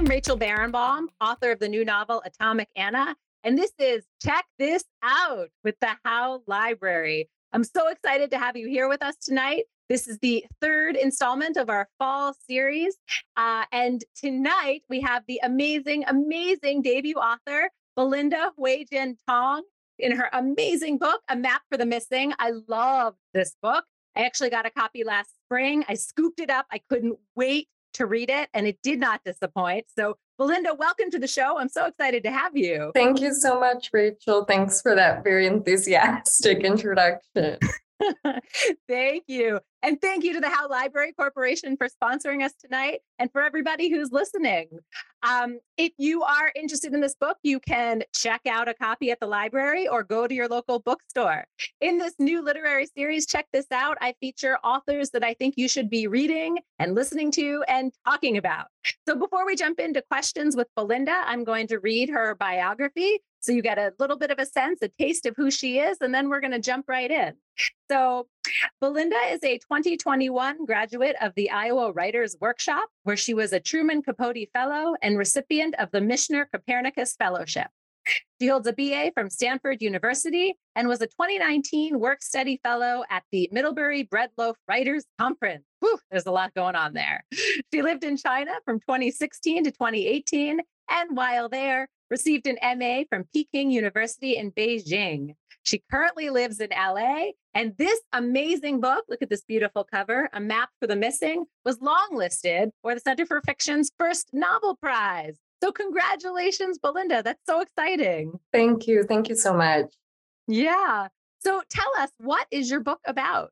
I'm Rachel Barenbaum, author of the new novel Atomic Anna, and this is Check This Out with the Howe Library. I'm so excited to have you here with us tonight. This is the third installment of our fall series. Uh, and tonight we have the amazing, amazing debut author, Belinda Huijuan Tang, in her amazing book, A Map for the Missing. I love this book. I actually got a copy last spring. I scooped it up. I couldn't wait to read it, and it did not disappoint. So, Belinda, welcome to the show. I'm so excited to have you. Thank you so much, Rachel. Thanks for that very enthusiastic introduction. thank you. And thank you to the Howe Library Corporation for sponsoring us tonight and for everybody who's listening. Um, if you are interested in this book, you can check out a copy at the library or go to your local bookstore. In this new literary series, check this out. I feature authors that I think you should be reading and listening to and talking about. So before we jump into questions with Belinda, I'm going to read her biography so you get a little bit of a sense, a taste of who she is, and then we're going to jump right in. So, Belinda is a 2021 graduate of the Iowa Writers Workshop, where she was a Truman Capote Fellow and recipient of the Michener Copernicus Fellowship. She holds a BA from Stanford University and was a 2019 Work Study Fellow at the Middlebury Breadloaf Writers Conference. Whew, there's a lot going on there. She lived in China from 2016 to 2018, and while there, received an MA from Peking University in Beijing. She currently lives in LA. And this amazing book, look at this beautiful cover, A Map for the Missing, was longlisted for the Center for Fiction's first novel prize. So, congratulations, Belinda. That's so exciting. Thank you. Thank you so much. Yeah. So, tell us, what is your book about?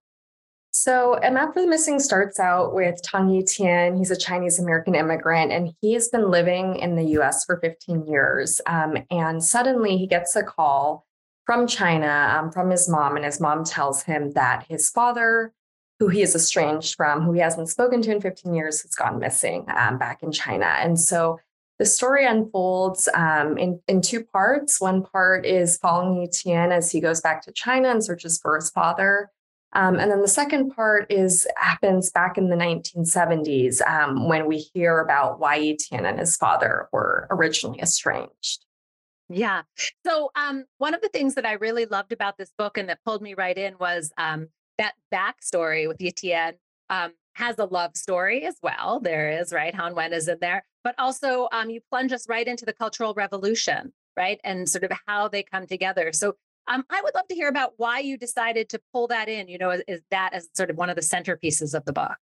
So, A Map for the Missing starts out with Tang Yitian. He's a Chinese American immigrant, and he has been living in the US for 15 years. Um, and suddenly he gets a call from China um, from his mom, and his mom tells him that his father, who he is estranged from, who he hasn't spoken to in 15 years, has gone missing um, back in China. And so the story unfolds um, in, in two parts. One part is following Yitian as he goes back to China and searches for his father. Um, and then the second part is happens back in the 1970s um, when we hear about why Yitian and his father were originally estranged. Yeah. So um, one of the things that I really loved about this book and that pulled me right in was um, that backstory with Yitian um, has a love story as well. There is, right? Han Wen is in there, but also um, you plunge us right into the Cultural Revolution, right? And sort of how they come together. So um, I would love to hear about why you decided to pull that in, you know, is, is that as sort of one of the centerpieces of the book?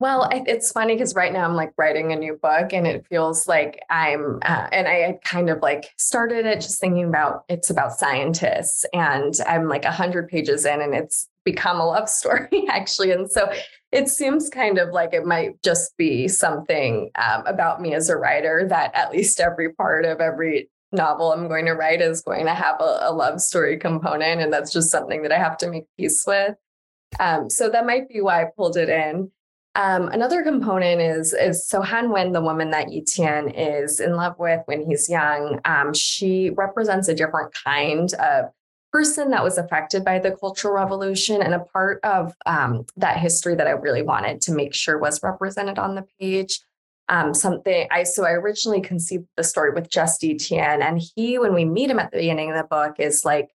Well, it's funny because right now I'm like writing a new book and it feels like I'm, uh, and I kind of like started it just thinking about it's about scientists and I'm like 100 pages in and it's become a love story actually. And so it seems kind of like it might just be something um, about me as a writer that at least every part of every novel I'm going to write is going to have a, a love story component. And that's just something that I have to make peace with. Um, so that might be why I pulled it in. Um, another component is is so Han Wen, the woman that Yitian is in love with when he's young, um, she represents a different kind of person that was affected by the Cultural Revolution, and a part of um, that history that I really wanted to make sure was represented on the page. Um, something I so I originally conceived the story with just Yitian, and he, when we meet him at the beginning of the book, is like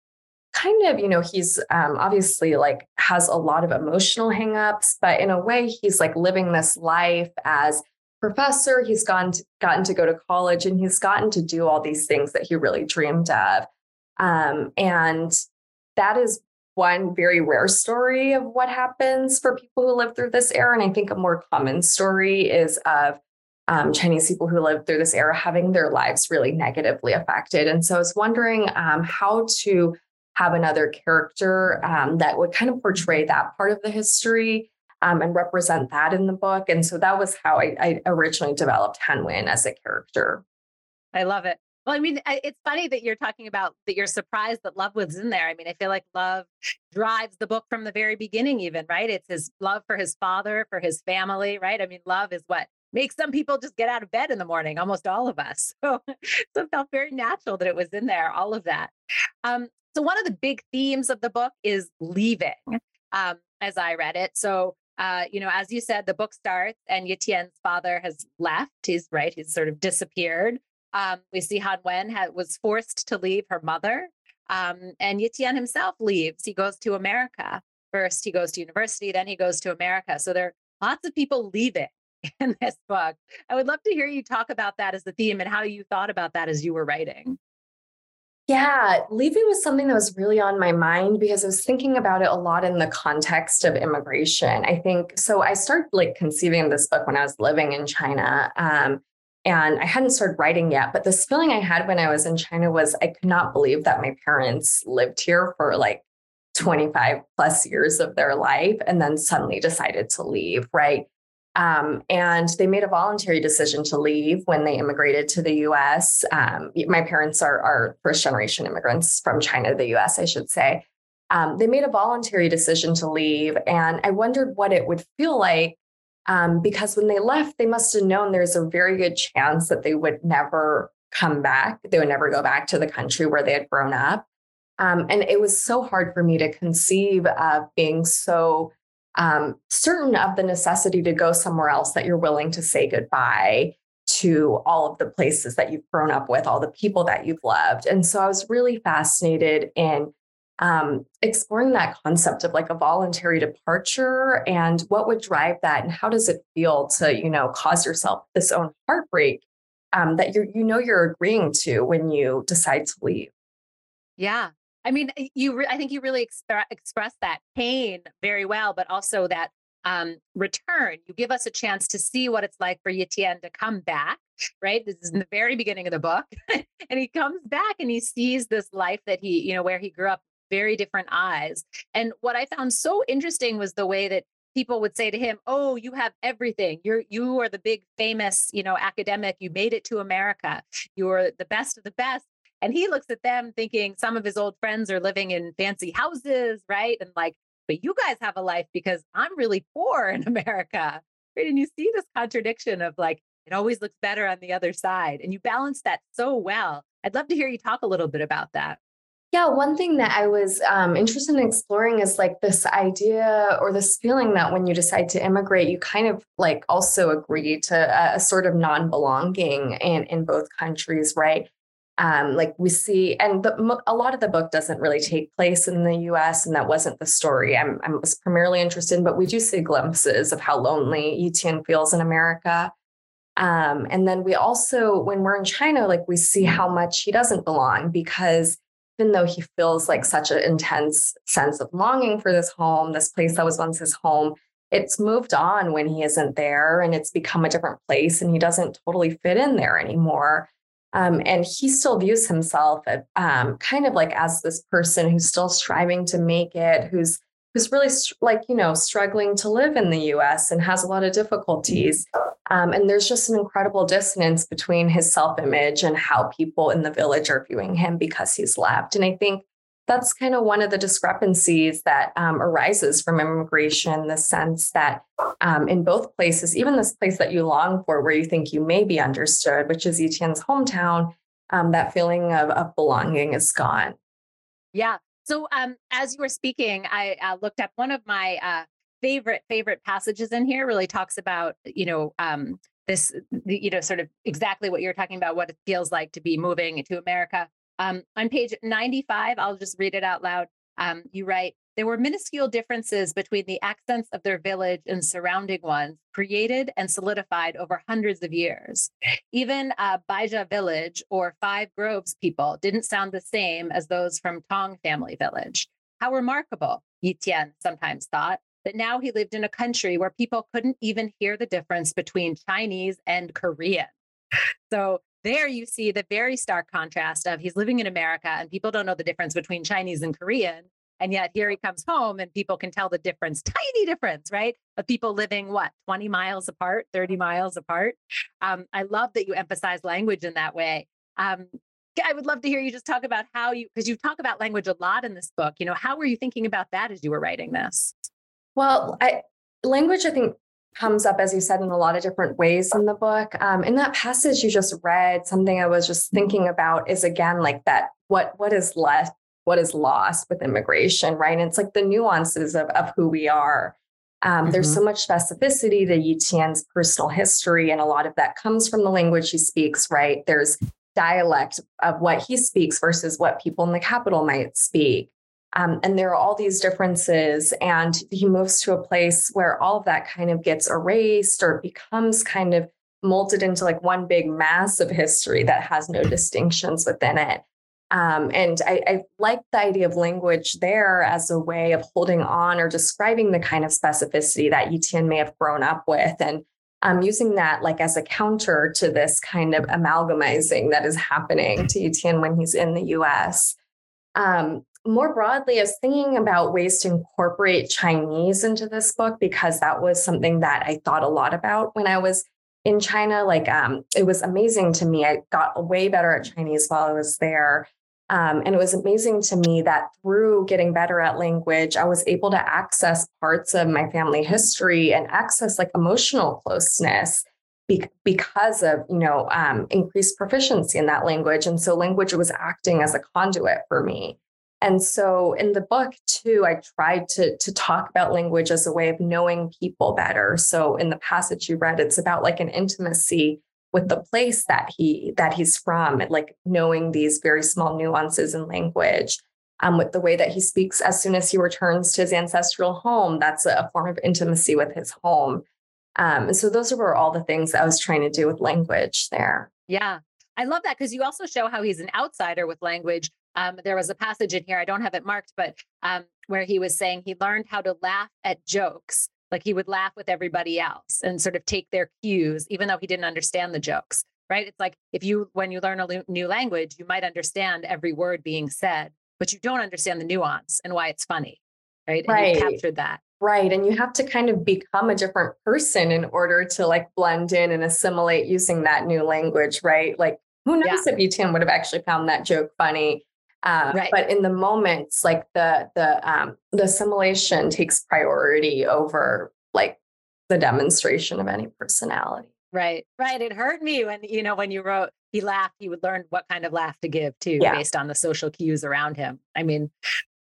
kind of, you know, he's um, obviously like has a lot of emotional hangups, but in a way, he's like living this life as professor. He's gone to, gotten to go to college and he's gotten to do all these things that he really dreamed of. Um, and that is one very rare story of what happens for people who live through this era. And I think a more common story is of um, Chinese people who lived through this era having their lives really negatively affected. And so I was wondering um, how to have another character um, that would kind of portray that part of the history um, and represent that in the book. And so that was how I, I originally developed Han Wen as a character. I love it. Well, I mean, it's funny that you're talking about that you're surprised that love was in there. I mean, I feel like love drives the book from the very beginning, even, right? It's his love for his father, for his family, right? I mean, love is what makes some people just get out of bed in the morning, almost all of us. So, so it felt very natural that it was in there, all of that. Um, so one of the big themes of the book is leaving, um, as I read it. So uh, you know, as you said, the book starts and Yitian's father has left. He's right. He's sort of disappeared. Um, we see Han Wen had, was forced to leave her mother. Um, and Yitian himself leaves. He goes to America. First, he goes to university, then he goes to America. So there are lots of people leaving in this book. I would love to hear you talk about that as the theme and how you thought about that as you were writing. Yeah, leaving was something that was really on my mind because I was thinking about it a lot in the context of immigration. I think so. I started like conceiving this book when I was living in China. Um, and I hadn't started writing yet, but this feeling I had when I was in China was I could not believe that my parents lived here for like 25 plus years of their life and then suddenly decided to leave, right? Um, and they made a voluntary decision to leave when they immigrated to the US. Um, my parents are, are first generation immigrants from China to the US, I should say. Um, they made a voluntary decision to leave. And I wondered what it would feel like um, because when they left, they must have known there's a very good chance that they would never come back. They would never go back to the country where they had grown up. Um, and it was so hard for me to conceive of being so um, certain of the necessity to go somewhere else that you're willing to say goodbye to all of the places that you've grown up with, all the people that you've loved. And so I was really fascinated in um, exploring that concept of like a voluntary departure and what would drive that and how does it feel to you know cause yourself this own heartbreak um, that you you know you're agreeing to when you decide to leave yeah i mean you re- i think you really exp- express that pain very well but also that um, return you give us a chance to see what it's like for Yitian to come back right this is in the very beginning of the book and he comes back and he sees this life that he you know where he grew up very different eyes. And what I found so interesting was the way that people would say to him, "Oh, you have everything. You're you are the big famous, you know, academic. You made it to America. You're the best of the best." And he looks at them thinking some of his old friends are living in fancy houses, right? And like, but you guys have a life because I'm really poor in America. Right? And you see this contradiction of like, it always looks better on the other side. And you balance that so well. I'd love to hear you talk a little bit about that. Yeah, one thing that I was um, interested in exploring is like this idea or this feeling that when you decide to immigrate, you kind of like also agree to a, a sort of non belonging in, in both countries, right? Um, like we see, and the, a lot of the book doesn't really take place in the US, and that wasn't the story I'm, I was primarily interested in, but we do see glimpses of how lonely Yitian feels in America. Um, and then we also, when we're in China, like we see how much he doesn't belong because even though he feels like such an intense sense of longing for this home, this place that was once his home, it's moved on when he isn't there and it's become a different place and he doesn't totally fit in there anymore. Um, and he still views himself um, kind of like as this person who's still striving to make it, who's who's really like you know struggling to live in the US and has a lot of difficulties. Um, and there's just an incredible dissonance between his self image and how people in the village are viewing him because he's left. And I think that's kind of one of the discrepancies that um, arises from immigration the sense that um, in both places, even this place that you long for, where you think you may be understood, which is Yitian's hometown, um, that feeling of, of belonging is gone. Yeah. So, um, as you were speaking, I uh, looked up one of my uh, favorite favorite passages in here. Really talks about you know um, this you know sort of exactly what you're talking about, what it feels like to be moving to America. Um, on page 95, I'll just read it out loud. Um, you write, there were minuscule differences between the accents of their village and surrounding ones, created and solidified over hundreds of years. Even uh, Baija village or Five Groves people didn't sound the same as those from Tong family village. How remarkable, Yitian sometimes thought, that now he lived in a country where people couldn't even hear the difference between Chinese and Korean. So there you see the very stark contrast of he's living in America and people don't know the difference between Chinese and Korean. And yet here he comes home and people can tell the difference, tiny difference, right? Of people living what, 20 miles apart, 30 miles apart. Um, I love that you emphasize language in that way. Um, I would love to hear you just talk about how you, because you talk about language a lot in this book. You know, how were you thinking about that as you were writing this? Well, I, language, I think, comes up, as you said, in a lot of different ways in the book. Um, in that passage you just read, something I was just thinking about is again like that what what is left what is lost with immigration, right? And it's like the nuances of, of who we are. Um, mm-hmm. There's so much specificity to Yi Tian's personal history, and a lot of that comes from the language he speaks, right? There's dialect of what he speaks versus what people in the capital might speak. Um, and there are all these differences. And he moves to a place where all of that kind of gets erased or becomes kind of molded into like one big mass of history that has no distinctions within it. Um, and I, I like the idea of language there as a way of holding on or describing the kind of specificity that Tian may have grown up with and um, using that like as a counter to this kind of amalgamizing that is happening to Tian when he's in the US. Um, more broadly, I was thinking about ways to incorporate Chinese into this book because that was something that I thought a lot about when I was in China. Like, um, it was amazing to me. I got way better at Chinese while I was there. Um, and it was amazing to me that through getting better at language, I was able to access parts of my family history and access like emotional closeness be- because of you know um, increased proficiency in that language. And so language was acting as a conduit for me. And so in the book too, I tried to to talk about language as a way of knowing people better. So in the passage you read, it's about like an intimacy with the place that he that he's from, like knowing these very small nuances in language. Um, with the way that he speaks as soon as he returns to his ancestral home, that's a, form of intimacy with his home. Um, and so those were all the things I was trying to do with language there. Yeah, I love that because you also show how he's an outsider with language. Um, there was a passage in here, I don't have it marked, but um, where he was saying he learned how to laugh at jokes like he would laugh with everybody else and sort of take their cues, even though he didn't understand the jokes, right? It's like if you, when you learn a new language, you might understand every word being said, but you don't understand the nuance and why it's funny, right? And right. you captured that. Right. And you have to kind of become a different person in order to like blend in and assimilate using that new language, right? Like who knows yeah. if Tian would have actually found that joke funny uh, right. But in the moments, like the the um, the assimilation takes priority over like the demonstration of any personality. Right, right. It hurt me when you know when you wrote he laughed. He would learn what kind of laugh to give too, yeah. based on the social cues around him. I mean,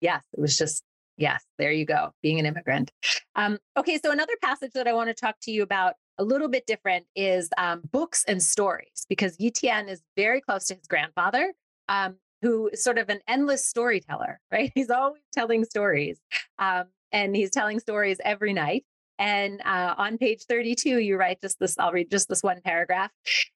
yes, it was just yes. There you go, being an immigrant. Um, okay, so another passage that I want to talk to you about a little bit different is um, books and stories because Yi Tian is very close to his grandfather. Um, who is sort of an endless storyteller, right? He's always telling stories. Um, and he's telling stories every night. And uh, on page 32, you write just this, I'll read just this one paragraph.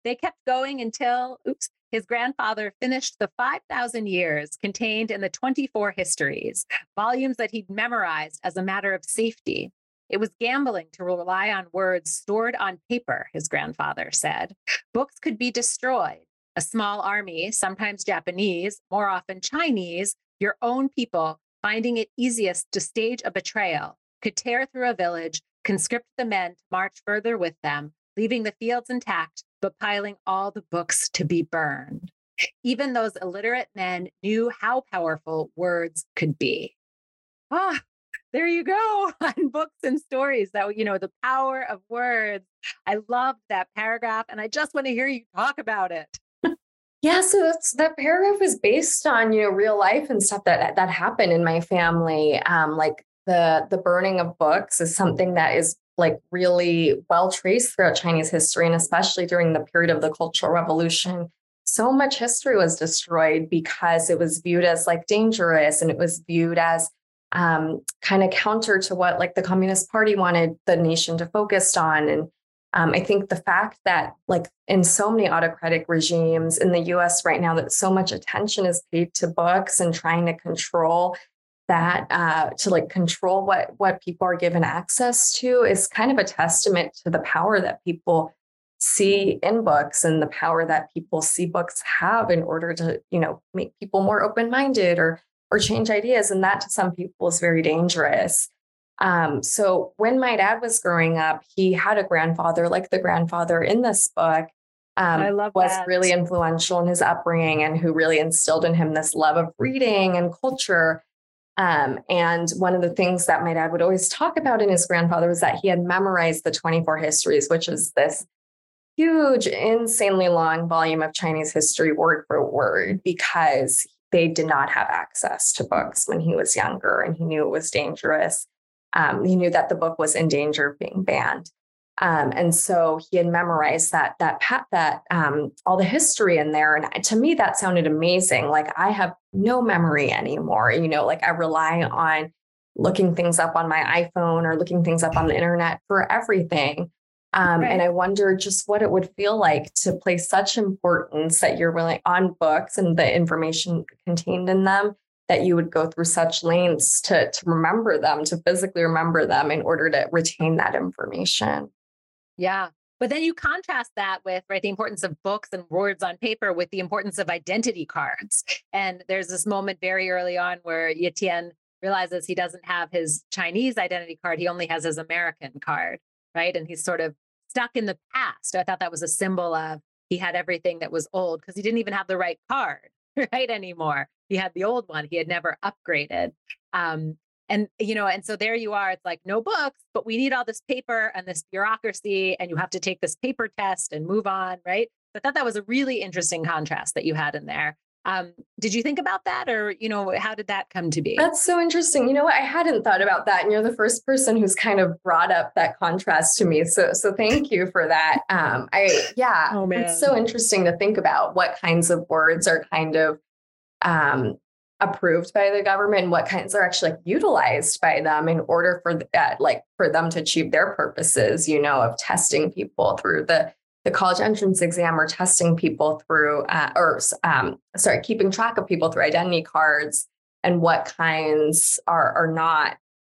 They kept going until, oops, his grandfather finished the 5,000 years contained in the 24 histories, volumes that he'd memorized as a matter of safety. It was gambling to rely on words stored on paper, his grandfather said. Books could be destroyed, a small army, sometimes Japanese, more often Chinese, your own people, finding it easiest to stage a betrayal, could tear through a village, conscript the men to march further with them, leaving the fields intact, but piling all the books to be burned. Even those illiterate men knew how powerful words could be. Ah, there you go on books and stories that you know the power of words i love that paragraph and i just want to hear you talk about it yeah, so that's that paragraph is based on you know real life and stuff that that happened in my family. Um, like the the burning of books is something that is like really well traced throughout Chinese history, and especially during the period of the Cultural Revolution. So much history was destroyed because it was viewed as like dangerous, and it was viewed as um, kind of counter to what like the Communist Party wanted the nation to focus on, and um, I think the fact that, like in so many autocratic regimes in the US right now, that so much attention is paid to books and trying to control that, uh, to like control what what people are given access to, is kind of a testament to the power that people see in books and the power that people see books have in order to, you know, make people more open minded or or change ideas, and that to some people is very dangerous. Um, so when my dad was growing up, he had a grandfather like the grandfather in this book. Um, I love was that. really influential in his upbringing and who really instilled in him this love of reading and culture. Um, and one of the things that my dad would always talk about in his grandfather was that he had memorized the 24 histories, which is this huge, insanely long volume of Chinese history, word for word, because they did not have access to books when he was younger and he knew it was dangerous. um, he knew that the book was in danger of being banned. Um, and so he had memorized that that pat that um, all the history in there, and to me that sounded amazing. Like I have no memory anymore. You know, like I rely on looking things up on my iPhone or looking things up on the internet for everything. Um, right. And I wonder just what it would feel like to place such importance that you're willing on books and the information contained in them that you would go through such lengths to, to remember them, to physically remember them in order to retain that information. Yeah. But then you contrast that with right the importance of books and words on paper with the importance of identity cards. And there's this moment very early on where Yitian realizes he doesn't have his Chinese identity card, he only has his American card, right? And he's sort of stuck in the past. I thought that was a symbol of he had everything that was old because he didn't even have the right card, right? Anymore. He had the old one. He had never upgraded. Um, and you know, and so there you are. It's like no books, but we need all this paper and this bureaucracy, and you have to take this paper test and move on, right? I thought that was a really interesting contrast that you had in there. Um, did you think about that, or you know, how did that come to be? That's so interesting. You know what? I hadn't thought about that, and you're the first person who's kind of brought up that contrast to me. So, so thank you for that. Um, I yeah, oh, it's so interesting to think about what kinds of words are kind of um, approved by the government, and what kinds are actually like utilized by them in order for that, like for them to achieve their purposes. You know, of testing people through the the college entrance exam or testing people through, uh, or um, sorry, keeping track of people through identity cards and what kinds are are not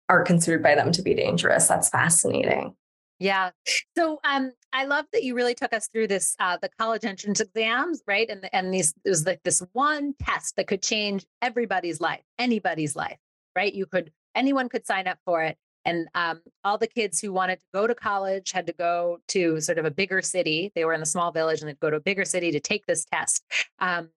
are considered by them to be dangerous. That's fascinating. Yeah. So um, I love that you really took us through this uh, the college entrance exams, right? And and these it was like this one test that could change everybody's life, anybody's life, right? You could anyone could sign up for it. And um, all the kids who wanted to go to college had to go to sort of a bigger city. They were in the small village and they'd go to a bigger city to take this test. Um,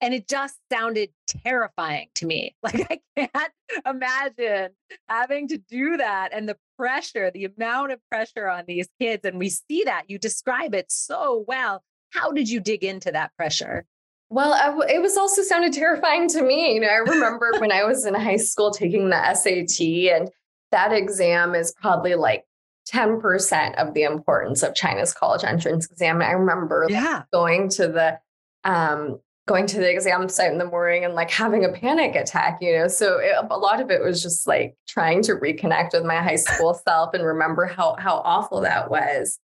and it just sounded terrifying to me. Like, I can't imagine having to do that and the pressure, the amount of pressure on these kids. And we see that you describe it so well. How did you dig into that pressure? Well, it was also sounded terrifying to me. You know, I remember when I was in high school taking the SAT, and that exam is probably like 10% of the importance of China's college entrance exam. I remember yeah. like, going to the um, going to the exam site in the morning and like having a panic attack, you know. So it, a lot of it was just like trying to reconnect with my high school self and remember how how awful that was.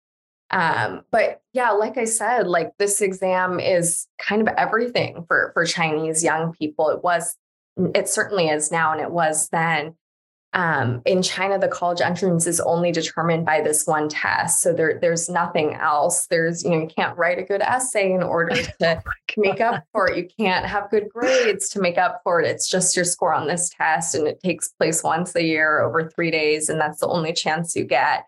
Um, but yeah, like I said, like this exam is kind of everything for for Chinese young people. It was, it certainly is now, and it was then um, in China, the college entrance is only determined by this one test. So there, there's nothing else. There's, you know, you can't write a good essay in order to make up for it. You can't have good grades to make up for it. It's just your score on this test, and it takes place once a year over three days, and that's the only chance you get.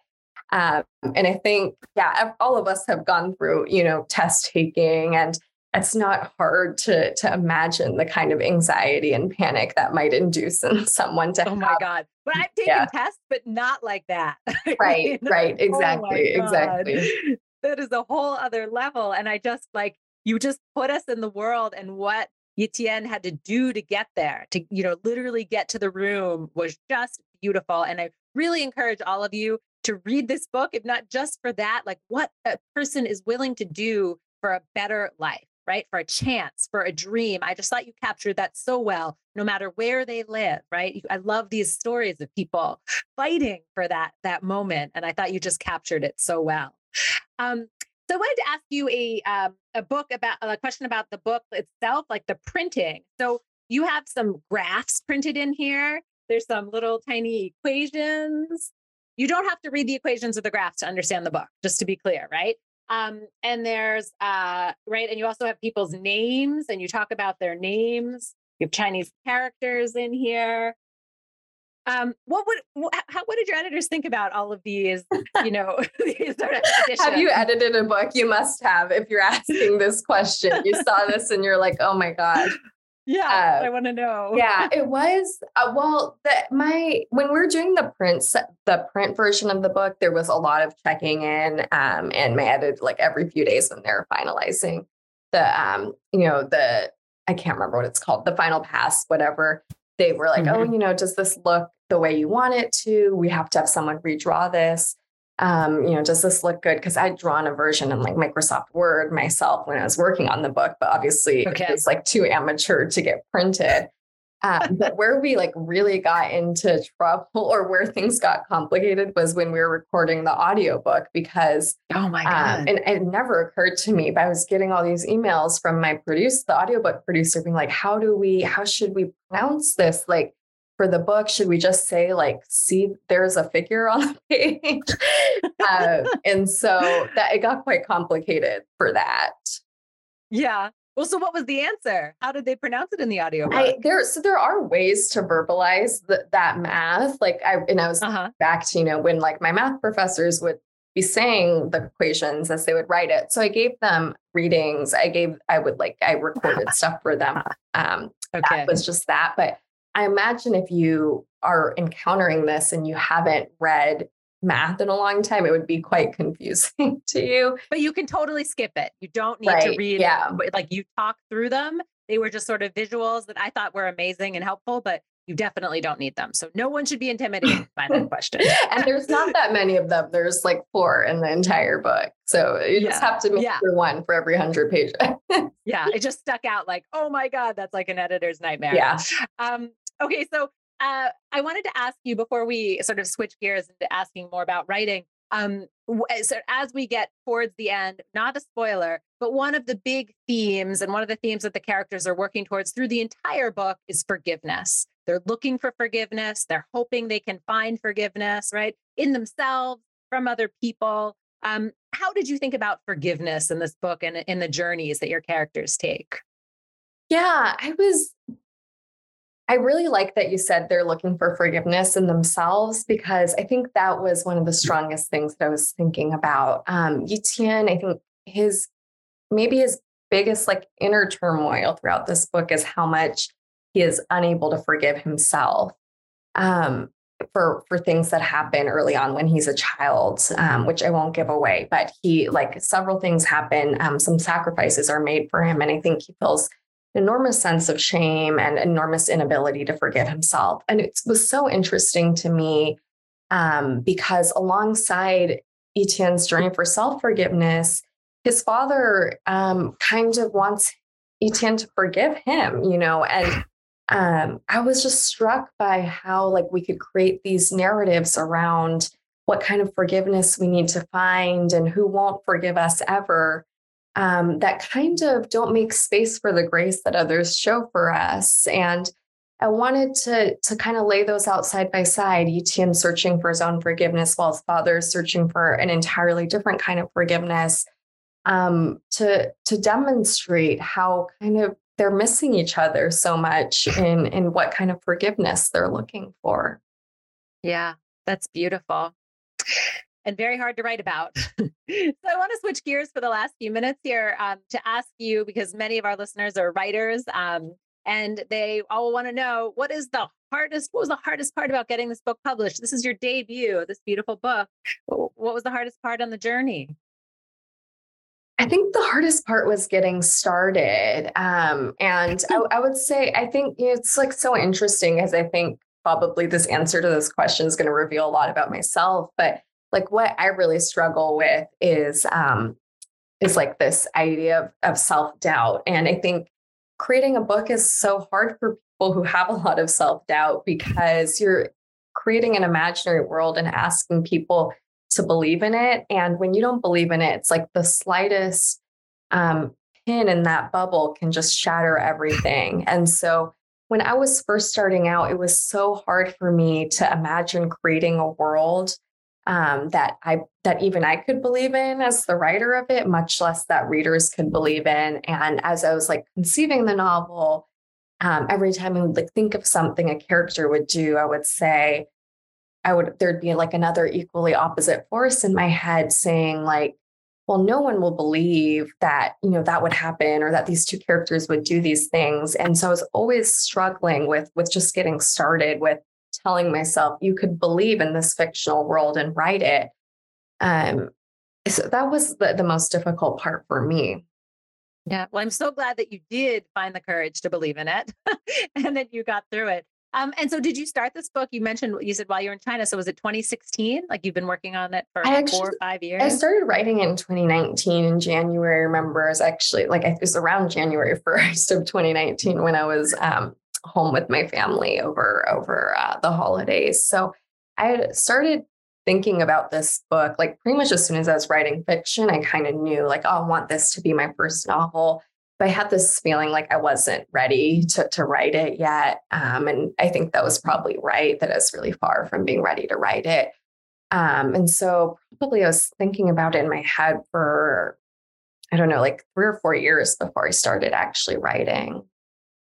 Um, and I think, yeah, all of us have gone through, you know, test taking and it's not hard to to imagine the kind of anxiety and panic that might induce in someone to oh have. my god but i've taken yeah. tests but not like that right right oh exactly oh exactly that is a whole other level and i just like you just put us in the world and what Yitian had to do to get there to you know literally get to the room was just beautiful and i really encourage all of you to read this book if not just for that like what a person is willing to do for a better life right? For a chance, for a dream. I just thought you captured that so well, no matter where they live, right? I love these stories of people fighting for that that moment, and I thought you just captured it so well. Um, so I wanted to ask you a um, a book about a question about the book itself, like the printing. So you have some graphs printed in here. There's some little tiny equations. You don't have to read the equations of the graphs to understand the book, just to be clear, right? Um, and there's uh, right, and you also have people's names, and you talk about their names. You have Chinese characters in here. Um, what would how what did your editors think about all of these? You know, these sort of have you edited a book? You must have if you're asking this question. You saw this and you're like, oh my god. Yeah, uh, I want to know. yeah, it was. Uh, well, the, my when we are doing the print the print version of the book, there was a lot of checking in, um, and my edit like every few days when they're finalizing the, um, you know, the I can't remember what it's called, the final pass, whatever. they were like, oh, mm-hmm. oh, you know, does this look the way you want it to? We have to have someone redraw this. Um, you know, does this look good? Because I'd drawn a version in like Microsoft Word myself when I was working on the book, but obviously okay. it's like too amateur to get printed. Um, but where we like really got into trouble or where things got complicated was when we were recording the audiobook because oh my um, god um, and it never occurred to me but i was getting all these emails from my produce the audiobook producer being like how do we how should we pronounce this like for the book should we just say like see there's a figure on the page uh, and so that it got quite complicated for that yeah well, so what was the answer? How did they pronounce it in the audio? I, there, so there are ways to verbalize the, that math. Like I, and I was uh-huh. back to you know when like my math professors would be saying the equations as they would write it. So I gave them readings. I gave, I would like, I recorded stuff for them. Um, okay. That was just that. But I imagine if you are encountering this and you haven't read math in a long time, it would be quite confusing to you. But you can totally skip it. You don't need right. to read yeah. like you talk through them. They were just sort of visuals that I thought were amazing and helpful, but you definitely don't need them. So no one should be intimidated by that question. and there's not that many of them. There's like four in the entire book. So you yeah. just have to make yeah. one for every hundred pages. yeah. It just stuck out like, oh my God, that's like an editor's nightmare. Yeah. Um, okay. So uh, I wanted to ask you before we sort of switch gears into asking more about writing. Um, eh, so as we get towards the end, not a spoiler, but one of the big themes and one of the themes that the characters are working towards through the entire book is forgiveness. They're looking for forgiveness. They're hoping they can find forgiveness, right, in themselves, from other people. Um, how did you think about forgiveness in this book and in the journeys that your characters take? Yeah, I was I really like that you said they're looking for forgiveness in themselves because I think that was one of the strongest things that I was thinking about. Um, Yitian, I think his maybe his biggest like inner turmoil throughout this book is how much he is unable to forgive himself um, for for things that happen early on when he's a child, um, which I won't give away. But he like several things happen. Um, some sacrifices are made for him, and I think he feels enormous sense of shame and enormous inability to forgive himself. And it was so interesting to me um, because alongside Yitian's journey for self forgiveness, his father um, kind of wants Yitian to forgive him, you know, and um, I was just struck by how like we could create these narratives around what kind of forgiveness we need to find and who won't forgive us ever um, that kind of don't make space for the grace that others show for us. And I wanted to, to kind of lay those out side by side. Yitian searching for his own forgiveness while his father is searching for an entirely different kind of forgiveness um, to, to demonstrate how kind of they're missing each other so much in, in what kind of forgiveness they're looking for. Yeah, that's beautiful and very hard to write about. so I want to switch gears for the last few minutes here um, to ask you because many of our listeners are writers um, and they all want to know what is the hardest what was the hardest part about getting this book published this is your debut this beautiful book what was the hardest part on the journey I think the hardest part was getting started. Um, and I, I, would say, I think it's like so interesting as I think probably this answer to this question is going to reveal a lot about myself. But like what I really struggle with is um, is like this idea of, of self doubt, and I think creating a book is so hard for people who have a lot of self doubt because you're creating an imaginary world and asking people to believe in it, and when you don't believe in it, it's like the slightest um, pin in that bubble can just shatter everything, and so when I was first starting out, it was so hard for me to imagine creating a world um, that I that even I could believe in as the writer of it, much less that readers could believe in. And as I was like conceiving the novel, um, every time I would like think of something a character would do, I would say, I would there'd be like another equally opposite force in my head saying like, well, no one will believe that you know that would happen or that these two characters would do these things. And so I was always struggling with with just getting started with telling myself you could believe in this fictional world and write it. Um, so that was the, the most difficult part for me. Yeah. Well, I'm so glad that you did find the courage to believe in it and that you got through it. Um, and so did you start this book? You mentioned you said while you were in China. So was it 2016? Like you've been working on it for actually, four or five years? I started writing it in 2019 in January. I remember it was actually like it was around January 1st of 2019 when I was um, home with my family over over uh, the holidays. So I had started thinking about this book like pretty much as soon as I was writing fiction. I kind of knew like, oh, I want this to be my first novel. But I had this feeling like I wasn't ready to, to write it yet. Um, and I think that was probably right, that I was really far from being ready to write it. Um, and so probably I was thinking about it in my head for, I don't know, like three or four years before I started actually writing.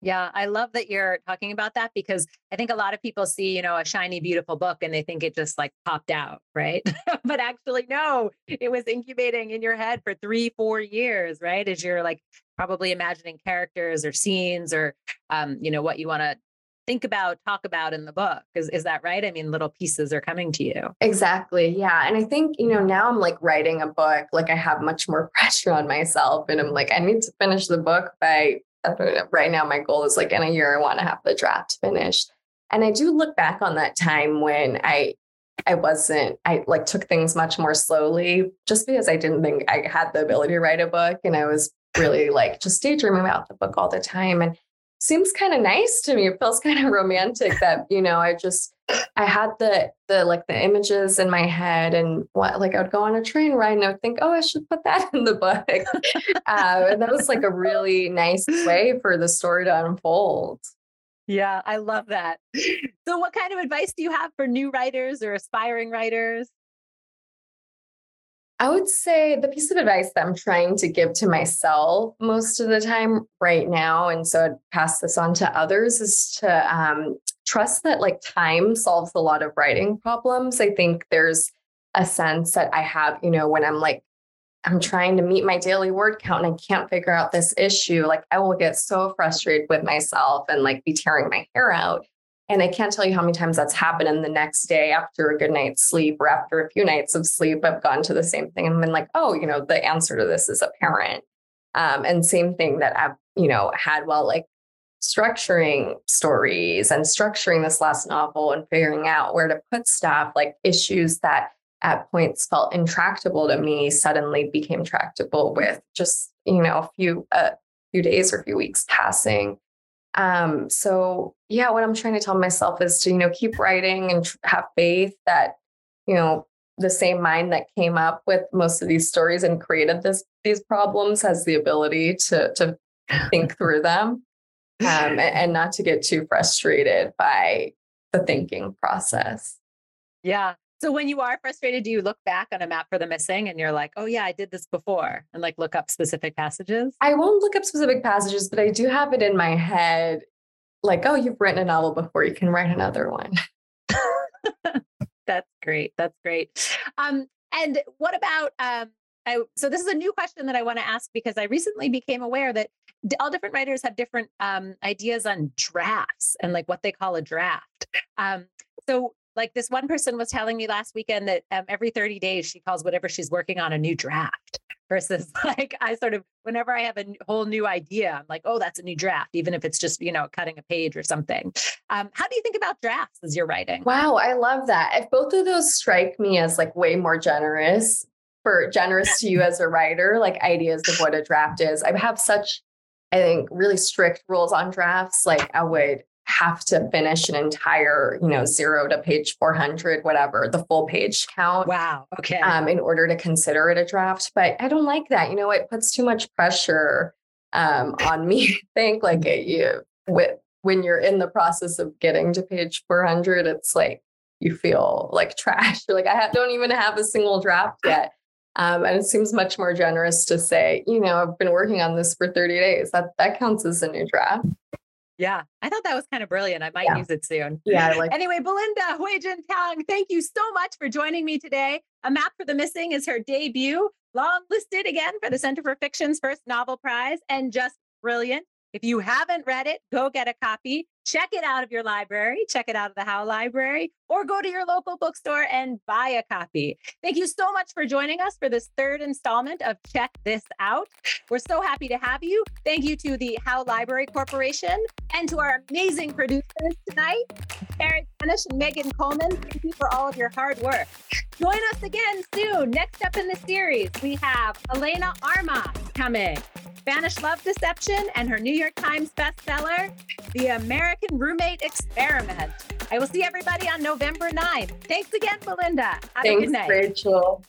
Yeah, I love that you're talking about that because I think a lot of people see, you know, a shiny, beautiful book and they think it just like popped out, right? but actually, no, it was incubating in your head for three, four years, right? As you're like probably imagining characters or scenes or, um, you know, what you want to think about, talk about in the book. Is, is that right? I mean, little pieces are coming to you. Exactly. Yeah. And I think, you know, now I'm like writing a book, like I have much more pressure on myself. And I'm like, I need to finish the book by right now my goal is like in a year I want to have the draft finished. And I do look back on that time when I I wasn't I like took things much more slowly just because I didn't think I had the ability to write a book and I was really like just daydreaming about the book all the time and seems kind of nice to me. It feels kind of romantic that, you know, I just I had the the like the images in my head and what like I would go on a train ride and I would think, oh, I should put that in the book. uh, and that was like a really nice way for the story to unfold. Yeah, I love that. So, what kind of advice do you have for new writers or aspiring writers? I would say the piece of advice that I'm trying to give to myself most of the time right now, and so I'd pass this on to others, is to um, trust that like time solves a lot of writing problems. I think there's a sense that I have, you know, when I'm like, I'm trying to meet my daily word count and I can't figure out this issue, like I will get so frustrated with myself and like be tearing my hair out. And I can't tell you how many times that's happened. And the next day, after a good night's sleep or after a few nights of sleep, I've gone to the same thing and been like, oh, you know, the answer to this is apparent. Um, and same thing that I've, you know, had while like structuring stories and structuring this last novel and figuring out where to put stuff, like issues that at points felt intractable to me suddenly became tractable with just, you know, a few, a few days or a few weeks passing. Um, so yeah, what I'm trying to tell myself is to, you know, keep writing and tr- have faith that, you know, the same mind that came up with most of these stories and created this these problems has the ability to to think through them um, and, and not to get too frustrated by the thinking process. Yeah. So when you are frustrated, do you look back on a map for the missing and you're like, oh yeah, I did this before and like look up specific passages? I won't look up specific passages, but I do have it in my head like, oh, you've written a novel before, you can write another one. That's great. That's great. Um, and what about um, I, so this is a new question that I want to ask because I recently became aware that all different writers have different um, ideas on drafts and like what they call a draft. Um, so like this one person was telling me last weekend that um, every 30 days she calls whatever she's working on a new draft versus like I sort of whenever I have a whole new idea, I'm like, oh, that's a new draft, even if it's just you know cutting a page or something. Um, how do you think about drafts as you're writing? Wow, I love that. If both of those strike me as like way more generous for generous to you as a writer, like ideas of what a draft is. I have such, I think, really strict rules on drafts. Like I would have to finish an entire, you know, zero to page 400, whatever, the full page count. Wow. Okay. Um, in order to consider it a draft. But I don't like that. You know, it puts too much pressure um, on me. I think like it, you, with, when you're in the process of getting to page 400, it's like, you feel like trash. You're like, I don't even have a single draft yet. Um, and it seems much more generous to say, you know, I've been working on this for 30 days. That that counts as a new draft. Yeah, I thought that was kind of brilliant. I might yeah. use it soon. Yeah. Like- anyway, Belinda Huijuan Tang, thank you so much for joining me today. A Map for the Missing is her debut, long listed again for the Center for Fiction's first novel prize, and just brilliant. If you haven't read it, go get a copy. Check it out of your library, check it out of the Howe Library, or go to your local bookstore and buy a copy. Thank you so much for joining us for this third installment of Check This Out. We're so happy to have you. Thank you to the Howe Library Corporation and to our amazing producers tonight, Eric Danish and Megan Coleman. Thank you for all of your hard work. Join us again soon. Next up in the series, we have Elena Armas coming. Spanish Love Deception and her New York Times bestseller, The American Roommate Experiment. I will see everybody on November 9th. Thanks again, Belinda. Have Thanks, Rachel.